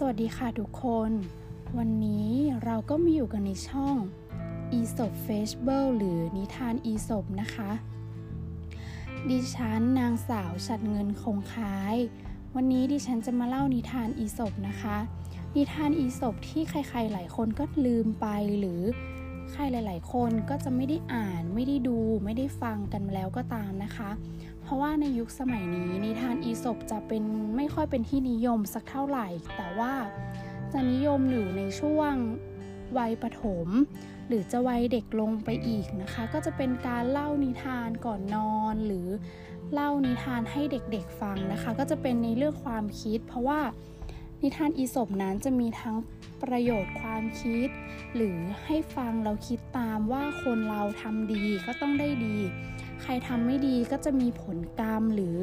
สวัสดีค่ะทุกคน วันนี้เราก็มาอยู่กันในช่อง e s o p Fable หรือนิทาน e s o p นะคะ ดิฉันนางสาวฉัดเงินคงคาย วันนี้ดิฉันจะมาเล่านิทาน e s o p นะคะ นิทาน e s o p ที่ใครๆหลายคนก็ลืมไปหรือ ใครหลาย ๆ คนก็จะไม่ได้อ่านไม่ได้ดูไม่ได้ฟังกันแล้วก็ตามนะคะ เพราะว่าในยุคสมัยนี้นิทานอีสบจะเป็นไม่ค่อยเป็นที่นิยมสักเท่าไหร่ แต่ว่าจะนิยมอยู่ในช่วงวัยประถม หรือจะวัยเด็กลงไปอีกนะคะ ก็จะเป็นการเล่านิทานก่อนนอน หรือเล่านิทานให้เด็กๆฟังนะคะ ก็จะเป็นในเรื่องความคิด เพราะว่า นิทานอีสบนั้นจะมีทั้งประโยชน์ความคิด หรือให้ฟังเราคิดตามว่าคนเราทำดีก็ต้องได้ดี ใครทำไม่ดีก็จะมีผลกรรมหรือ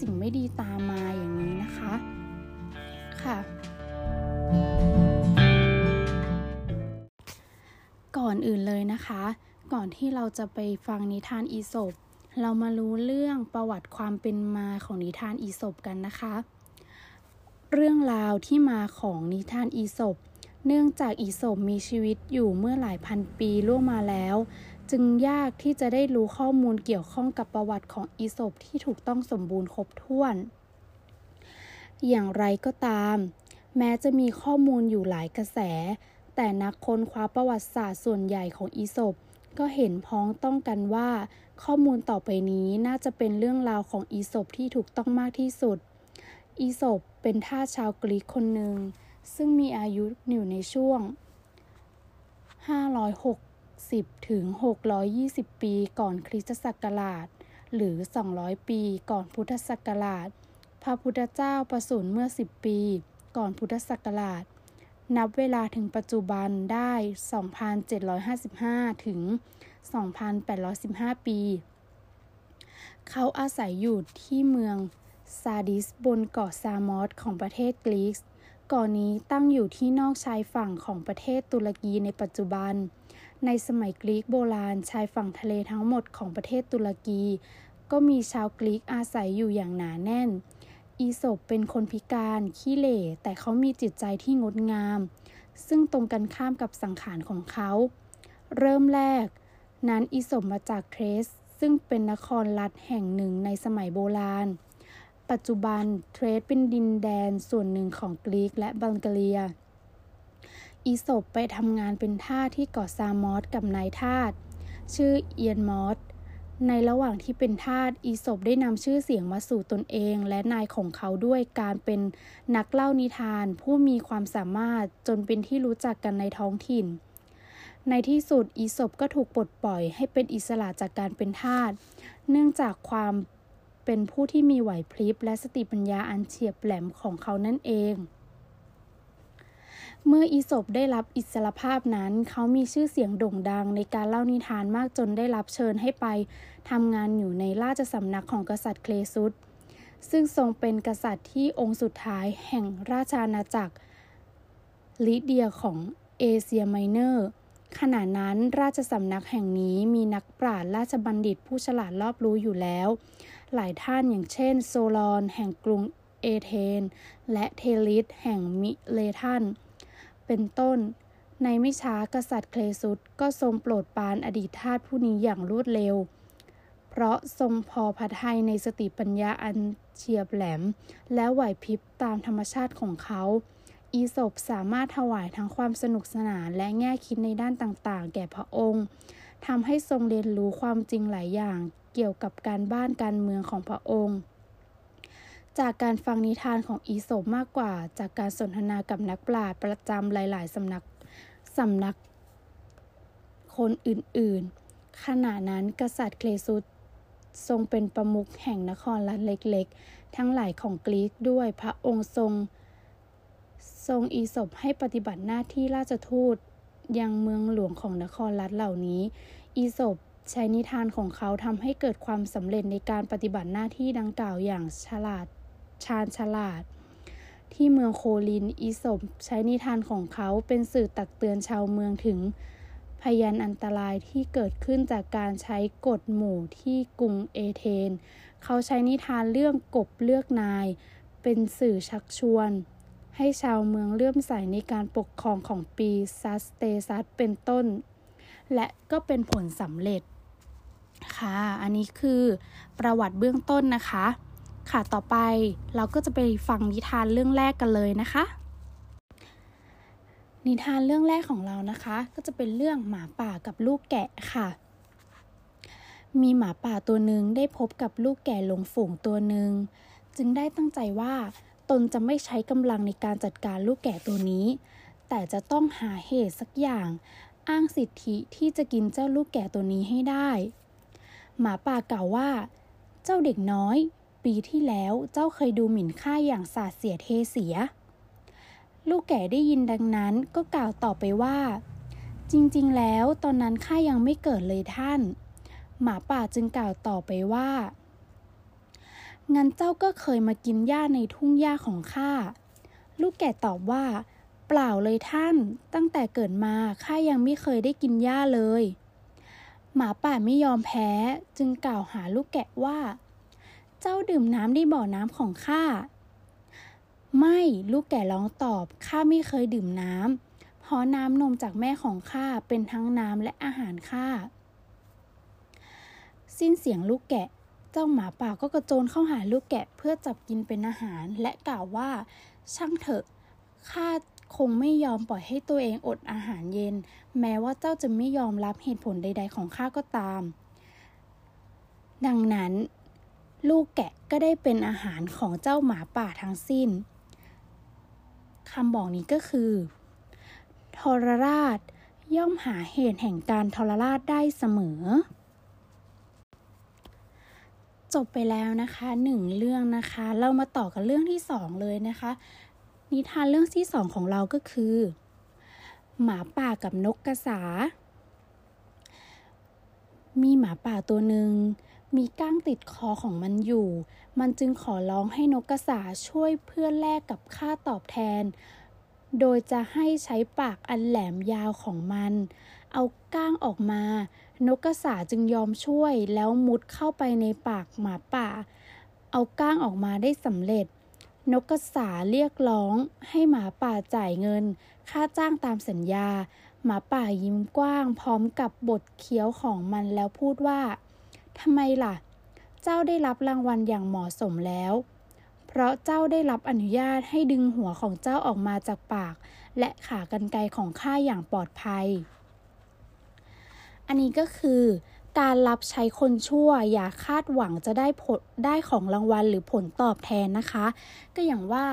สิ่งไม่ดีตามมาอย่างนี้นะคะ ค่ะ ก่อนอื่นเลยนะคะ ก่อนที่เราจะไปฟังนิทานอีสบเรามารู้เรื่องประวัติความเป็นมาของนิทานอีสบกันนะคะ เรื่องราวที่มาของนิทานอีสบเนื่องจากอีสบมีชีวิตอยู่เมื่อหลายพันปีล่วงมาแล้ว จึงยากที่จะได้รู้ข้อมูลเกี่ยวข้องกับประวัติของอีสบที่ถูกต้องสมบูรณ์ครบถ้วน อย่างไรก็ตาม แม้จะมีข้อมูลอยู่หลายกระแส แต่นักค้นคว้าประวัติศาสตร์ส่วนใหญ่ของอีสบก็เห็นพ้องต้องกันว่า ข้อมูลต่อไปนี้น่าจะเป็นเรื่องราวของอีสบที่ถูกต้องมากที่สุด อีสบเป็นทาสชาวกรีกคนหนึ่ง ซึ่งมีอายุอยู่ในช่วง 560 ถึง 620 ปีก่อนคริสตศักราช หรือ 200 ปีก่อนพุทธศักราช พระพุทธเจ้าประสูติเมื่อ 10 ปีก่อนพุทธศักราช นับเวลาถึงปัจจุบันได้ 2,755 ถึง 2,815 ปี เขาอาศัยอยู่ที่เมือง ซาดิสบนเกาะซามอสของประเทศกรีซเกาะนี้ตั้งอยู่ที่นอกชายฝั่งของประเทศตุรกีในปัจจุบัน ในสมัยกรีกโบราณชายฝั่งทะเลทั้งหมดของประเทศตุรกี ก็มีชาวกรีกอาศัยอยู่อย่างหนาแน่น อีศบเป็นคนพิการขี้เหร่แต่เขามีจิตใจที่งดงาม ซึ่งตรงกันข้ามกับสังขารของเขา เริ่มแรก นั้นอีศบมาจากเทรสซึ่งเป็นนครรัฐแห่งหนึ่งในสมัยโบราณ ปัจจุบันเทรสเป็นดินแดนส่วนหนึ่งของกรีกและบัลแกเรีย อีศบไปทำงานเป็นทาสที่เกาะซามอสกับนายทาสชื่อเอียนมอสในระหว่างที่เป็นทาสอีศบได้นำชื่อเสียงมาสู่ตนเองและนายของเขาด้วยการเป็นนักเล่านิทานผู้มีความสามารถจนเป็นที่รู้จักกันในท้องถิ่น ในที่สุดอีศบก็ถูกปลดปล่อยให้เป็นอิสระจากการเป็นทาสเนื่องจากความ เป็นผู้ที่มีไหวพริบและสติปัญญาอันเฉียบแหลมของเขานั่นเอง เมื่ออีศบได้รับอิสรภาพนั้น เขามีชื่อเสียงโด่งดังในการเล่านิทานมากจนได้รับเชิญให้ไปทำงานอยู่ในราชสำนักของกษัตริย์เคลซุสซึ่งทรงเป็นกษัตริย์ที่องค์สุดท้ายแห่งราชอาณาจักรลิเดียของเอเชียไมเนอร์ ขณะนั้นราชสำนักแห่งนี้มีนักปราชญ์ราชบัณฑิตผู้ฉลาดรอบรู้อยู่แล้ว หลายท่านอย่างเช่น โซลอนแห่งกรุงเอเธนส์ และเทลิสแห่งมิเลตุสเป็นต้น ในไม่ช้ากษัตริย์ครีซุสก็ทรงโปรดปรานอดีตทาสผู้นี้อย่างรวดเร็ว เพราะทรงพอพระทัยในสติปัญญาอันเฉียบแหลม และไหวพริบตามธรรมชาติของเขา อีศบสามารถถวายทั้งความสนุกสนานและแง่คิดในด้านต่างๆ แก่พระองค์ทำให้ทรงเรียนรู้ความจริงหลายอย่างเกี่ยวกับการบ้านการเมืองของพระองค์ จากการฟังนิทานของอีโสมมากกว่า จากการสนทนากับนักปราชญ์ประจำหลาย ๆสำนักสำนักคนอื่นๆ ขณะนั้นกษัตริย์เคลซุสทรงเป็นประมุขแห่งนครรัฐเล็กๆ ทั้งหลายของกรีกด้วยพระองค์ทรง ทรงอีศบให้ปฏิบัติหน้าที่ราชทูตยังเมืองหลวงของนครรัฐเหล่านี้ อีศบใช้นิทานของเขาทำให้เกิดความสำเร็จในการปฏิบัติหน้าที่ดังกล่าวอย่างฉลาดชาญฉลาด ที่เมืองโคลิน อีสบใช้นิทานของเขาเป็นสื่อตักเตือนชาวเมืองถึง พยานอันตรายที่เกิดขึ้นจากการใช้กฎหมู่ที่กรุงเอเธน เขาใช้นิทานเรื่องกบเลือกนาย เป็นสื่อชักชวน ให้ชาวเมืองเลื่อมใสในการปกครองของปีซัสเตซัสเป็นต้น และก็เป็นผลสำเร็จ ค่ะ อันนี้คือประวัติเบื้องต้นนะคะ ค่ะต่อไปเราก็จะไปฟังนิทานเรื่องแรกกันเลยนะคะ นิทานเรื่องแรกของเรานะคะ ก็จะเป็นเรื่องหมาป่ากับลูกแกะค่ะ มีหมาป่าตัวหนึ่งได้พบกับลูกแกะหลงฝูงตัวหนึ่งจึงได้ตั้งใจว่า ตนจะไม่ใช้กำลังในการจัดการลูกแกะตัวนี้ แต่จะต้องหาเหตุสักอย่าง อ้างสิทธิที่จะกินเจ้าลูกแกะตัวนี้ให้ได้ หมาป่ากล่าวว่า เจ้าเด็กน้อย ปีที่แล้วเจ้าเคยดูหมิ่นข้าอย่างสาดเสียเทเสีย ลูกแกะได้ยินดังนั้นก็กล่าวต่อไปว่า จริงๆ แล้วตอนนั้นข้ายังไม่เกิดเลยท่าน หมาป่าจึงกล่าวต่อไปว่า งั้นเจ้าก็เคยมากินหญ้าในทุ่งหญ้าของข้า ลูกแก่ตอบว่า เปล่าเลยท่าน ตั้งแต่เกิดมาข้ายังไม่เคยได้กินหญ้าเลย หมาป่าไม่ยอมแพ้จึงกล่าวหาลูกแกะว่า เจ้าดื่มน้ำในบ่อน้ำของข้า ไม่ลูกแก่ร้องตอบข้าไม่เคยดื่มน้ำเพราะน้ำนมจากแม่ของข้าเป็นทั้งน้ำและอาหารข้า สิ้นเสียงลูกแกะ เจ้าหมาป่าก็กระโจนเข้าหาลูกแกะเพื่อจับกินเป็นอาหาร และกล่าวว่า ช่างเถอะข้าคงไม่ยอมปล่อยให้ตัวเองอดอาหารเย็น แม้ว่าเจ้าจะไม่ยอมรับเหตุผลใด ๆ ของข้าก็ตาม ดังนั้น ลูกแกะก็ได้เป็นอาหารของเจ้าหมาป่าทั้งสิ้นคำบอกนี้ก็คือทรราชย่อมหาเหตุแห่งการทรราชได้เสมอ จบไปแล้วนะคะหนึ่งเรื่องนะคะ เรามาต่อกันเรื่องที่สองเลยนะคะ นิทานเรื่องที่สองของเราก็คือ หมาป่ากับนกกระสา มีหมาป่าตัวหนึ่งมีก้างติดคอของมันอยู่ มันจึงขอร้องให้นกกระสาช่วยเพื่อแลกกับค่าตอบแทน โดยจะให้ใช้ปากอันแหลมยาวของมัน เอาก้างออกมา นกกระสาจึงยอมช่วยแล้วมุดเข้าไปในปากหมาป่า เอาก้างออกมาได้สำเร็จ นกกระสาเรียกร้องให้หมาป่าจ่ายเงิน ค่าจ้างตามสัญญา หมาป่ายิ้มกว้างพร้อมกับบทเคี้ยวของมันแล้วพูดว่าทำไมล่ะ เจ้าได้รับรางวัลอย่างเหมาะสมแล้ว เพราะเจ้าได้รับอนุญาตให้ดึงหัวของเจ้าออกมาจากปาก และขากรรไกรของข้าอย่างปลอดภัย อันนี้ก็คือการรับใช้คนชั่วอย่าคาดหวังจะได้ผลได้ของรางวัลหรือผลตอบแทนนะคะ ก็อย่างว่า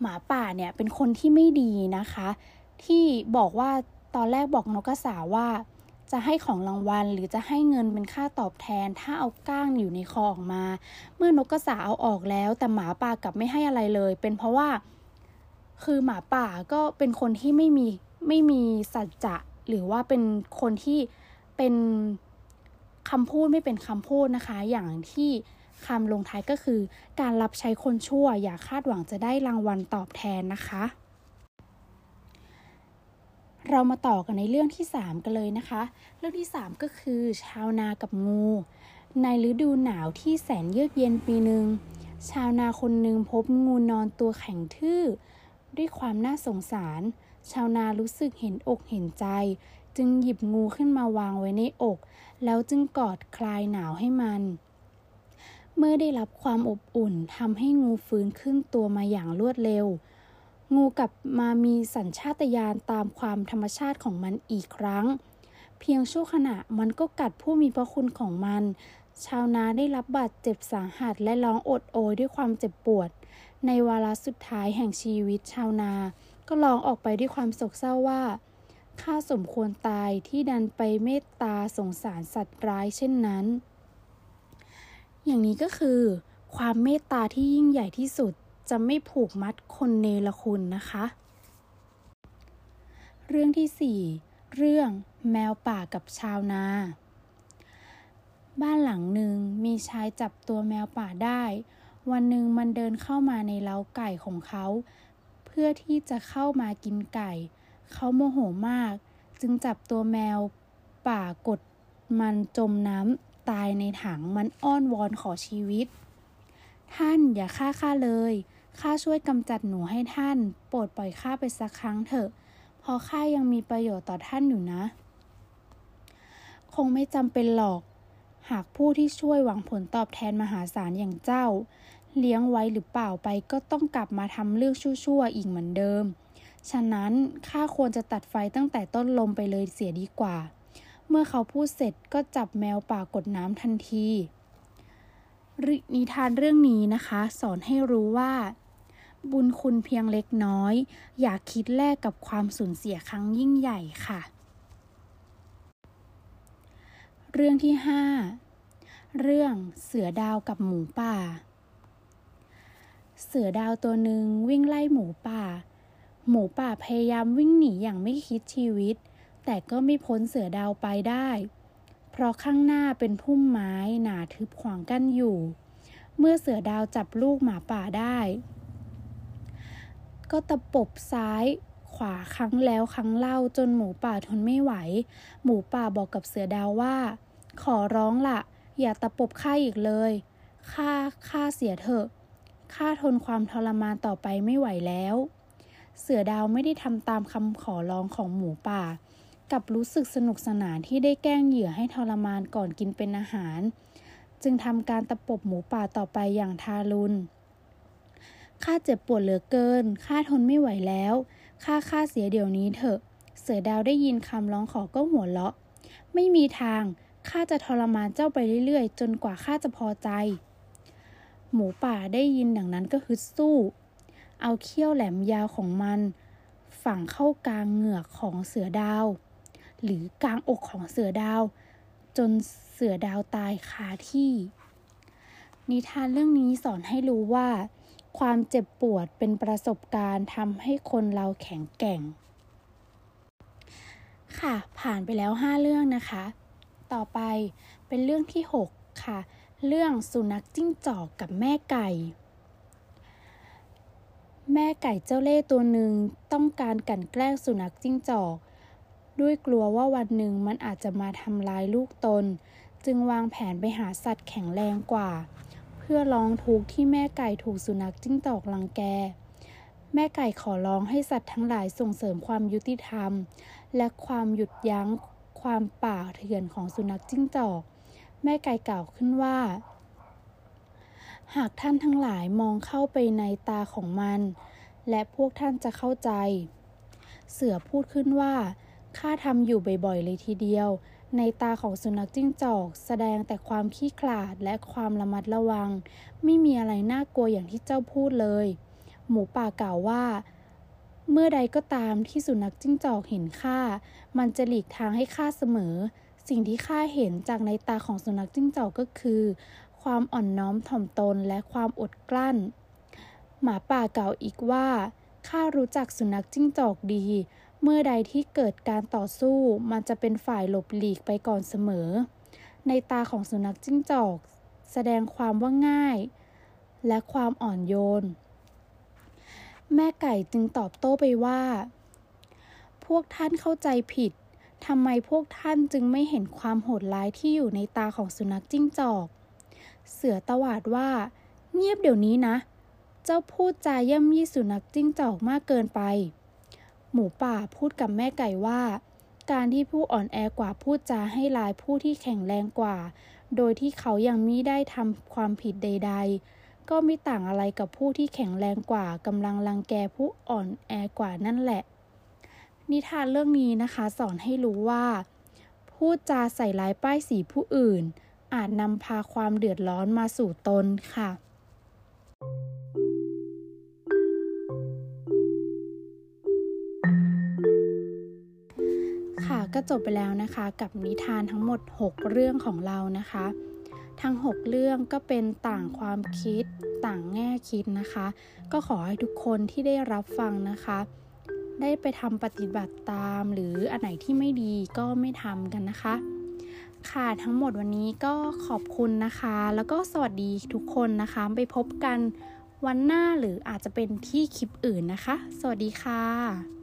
หมาป่าเนี่ยเป็นคนที่ไม่ดีนะคะ ที่บอกว่าตอนแรกบอกนกกระสาว่า จะให้ของรางวัลหรือจะให้เงินเป็นค่าตอบแทน ถ้าเอาก้างอยู่ในคอออกมา เมื่อนกกระสาเอาออกแล้ว แต่หมาป่ากลับไม่ให้อะไรเลย เป็นเพราะว่า คือหมาป่าก็เป็นคนที่ไม่มีไม่มีสัจจะหรือว่าเป็นคนที่ เป็นคำพูดไม่เป็นคำพูดนะคะ อย่างที่คำลงท้ายก็คือ การรับใช้คนชั่ว อย่าคาดหวังจะได้รางวัลตอบแทนนะคะ เรามาต่อกันในเรื่องที่ 3 กันเลยนะคะ เรื่องที่ 3 ก็คือชาวนากับงู ในฤดูหนาวที่แสนเยือกเย็นปีหนึ่งชาวนาคนหนึ่งพบงูนอนตัวแข็งทื่อ ด้วยความน่าสงสาร ชาวนารู้สึกเห็นอกเห็นใจ จึงหยิบงูขึ้นมาวางไว้ในอก แล้วจึงกอดคลายหนาวให้มัน เมื่อได้รับความอบอุ่นทำให้งูฟื้นขึ้นตัวมาอย่างรวดเร็ว งูกลับมามีสัญชาตญาณตามความธรรมชาติของมันอีกครั้ง เพียงชั่วขณะมันก็กัดผู้มีพระคุณของมัน ชาวนาได้รับบาดเจ็บสาหัสและร้องอดโอยด้วยความเจ็บปวด ในวาระสุดท้ายแห่งชีวิตชาวนา ก็ร้องออกไปด้วยความโศกเศร้าว่า ข้าสมควรตายที่ดันไปเมตตาสงสารสัตว์ร้ายเช่นนั้น อย่างนี้ก็คือ ความเมตตาที่ยิ่งใหญ่ที่สุดจะไม่ผูกมัดคนเนรคุณนะคะ เรื่องที่ 4 เรื่องแมวป่ากับชาวนา บ้านหลังหนึ่งมีชายจับตัวแมวป่าได้ วันหนึ่งมันเดินเข้ามาในเล้าไก่ของเขา เพื่อที่จะเข้ามากินไก่ เขาโมโหมาก จึงจับตัวแมวป่ากดมันจมน้ำตายในถังมันอ้อนวอนขอชีวิต ท่านอย่าฆ่าข้าเลยข้าช่วยกำจัดหนูให้ท่าน โปรดปล่อยข้าไปสักครั้งเถอะเพราะข้ายังมีประโยชน์ต่อท่านอยู่นะ คงไม่จำเป็นหรอก หากผู้ที่ช่วยหวังผลตอบแทนมหาศาลอย่างเจ้า เลี้ยงไว้หรือเปล่าไปก็ต้องกลับมาทำเรื่องชั่วๆอีกเหมือนเดิม ฉะนั้นข้าควรจะตัดไฟตั้งแต่ต้นลมไปเลยเสียดีกว่า เมื่อเขาพูดเสร็จก็จับแมวป่ากดน้ำทันที นิทานเรื่องนี้นะคะ สอนให้รู้ว่า บุญคุณเพียงเล็กน้อย อย่าคิดแลกกับความสูญเสียครั้งยิ่งใหญ่ค่ะ เรื่องที่ 5 เรื่องเสือดาวกับหมูป่า เสือดาวตัวหนึ่งวิ่งไล่หมูป่า หมูป่าพยายามวิ่งหนีอย่างไม่คิดชีวิต แต่ก็ไม่พ้นเสือดาวไปได้ เพราะข้างหน้าเป็นพุ่มไม้หนาทึบขวางกั้นอยู่ เมื่อเสือดาวจับลูกหมาป่าได้ ก็ตะปบซ้ายขวาครั้งแล้วครั้งเล่าจนหมูป่าทนไม่ไหว หมูป่าบอกกับเสือดาวว่า ขอร้องละอย่าตะปบข้าอีกเลยข้าข้าเสียเถอะข้าทนความทรมานต่อไปไม่ไหวแล้ว เสือดาวไม่ได้ทำตามคำขอร้องของหมูป่า กับรู้สึกสนุกสนานที่ได้แกล้งเหยื่อให้ทรมานก่อนกินเป็นอาหาร จึงทำการตะปบหมูป่าต่อไปอย่างทารุณข้าเจ็บปวดเหลือเกิน ข้าทนไม่ไหวแล้ว ข้าข้าเสียเดี๋ยวนี้เถอะ เสือดาวได้ยินคำร้องขอก็หัวเราะ ไม่มีทาง ข้าจะทรมานเจ้าไปเรื่อยๆ จนกว่าข้าจะพอใจ หมูป่าได้ยินดังนั้นก็ฮึดสู้ เอาเขี้ยวแหลมยาวของมัน ฝังเข้ากลางเหงือกของเสือดาว หรือกลางอกของเสือดาว จนเสือดาวตายคาที่ นิทานเรื่องนี้สอนให้รู้ว่า ความเจ็บปวดเป็นประสบการณ์ทำให้คนเราแข็งแกร่ง ค่ะ ผ่านไปแล้ว 5 เรื่องนะคะ ต่อไปเป็นเรื่องที่ 6 ค่ะ เรื่องสุนัขจิ้งจอกกับแม่ไก่ แม่ไก่เจ้าเล่ห์ตัวหนึ่งต้องการกันแกล้งสุนัขจิ้งจอก ด้วยกลัวว่าวันหนึ่งมันอาจจะมาทำลายลูกตน จึงวางแผนไปหาสัตว์แข็งแรงกว่า เพื่อร้องทุกข์ที่แม่ไก่ถูกสุนัขจิ้งจอกลังแก แม่ไก่ขอร้องให้สัตว์ทั้งหลายส่งเสริมความยุติธรรม และความหยุดยั้งความป่าเถื่อนของสุนัขจิ้งจอก แม่ไก่กล่าวขึ้นว่า หากท่านทั้งหลายมองเข้าไปในตาของมัน และพวกท่านจะเข้าใจ เสือพูดขึ้นว่า ข้าทำอยู่บ่อยๆเลยทีเดียว ในตาของสุนัขจิ้งจอก แสดงแต่ความขี้ขลาดและความระมัดระวัง ไม่มีอะไรน่ากลัวอย่างที่เจ้าพูดเลย หมูป่ากล่าวว่า เมื่อใดก็ตามที่สุนัขจิ้งจอกเห็นข้า มันจะหลีกทางให้ข้าเสมอ สิ่งที่ข้าเห็นจากในตาของสุนัขจิ้งจอกก็คือ ความอ่อนน้อมถ่อมตนและความอดกลั้น หมาป่ากล่าวอีกว่าข้ารู้จักสุนัขจิ้งจอกดี เมื่อใดที่เกิดการต่อสู้ มันจะเป็นฝ่ายหลบหลีกไปก่อนเสมอ ในตาของสุนัขจิ้งจอก แสดงความว่าง่าย และความอ่อนโยน แม่ไก่จึงตอบโต้ไปว่า พวกท่านเข้าใจผิดทำไมพวกท่านจึงไม่เห็นความโหดร้ายที่อยู่ในตาของสุนัขจิ้งจอก เสือตวาดว่า เงียบเดี๋ยวนี้นะ เจ้าพูดจาย่ำยี่สุนัขจิ้งจอกมากเกินไป หมูป่าพูดกับแม่ไก่ว่า การที่ผู้อ่อนแอกว่าพูดจาให้ลายผู้ที่แข็งแรงกว่า โดยที่เขายังมิได้ทำความผิดใด ๆ ก็ไม่ต่างอะไรกับผู้ที่แข็งแรงกว่ากำลังรังแกผู้อ่อนแอกว่านั่นแหละ นิทานเรื่องนี้นะคะ สอนให้รู้ว่า พูดจาใส่ร้ายป้ายสีผู้อื่น อาจนำพาความเดือดร้อนมาสู่ตนค่ะ ค่ะก็จบไปแล้วนะคะกับนิทานทั้งหมด 6 เรื่องของเรานะคะ ทั้ง 6 เรื่องก็เป็นต่างความคิดต่างแง่คิดนะคะ ก็ขอให้ทุกคนที่ได้รับฟังนะคะ ได้ไปทำปฏิบัติตามหรืออันไหนที่ไม่ดีก็ไม่ทำกันนะคะ ค่ะทั้งหมดวันนี้ก็ขอบคุณนะคะ แล้วก็สวัสดีทุกคนนะคะ ไปพบกันวันหน้าหรืออาจจะเป็นที่คลิปอื่นนะคะ สวัสดีค่ะ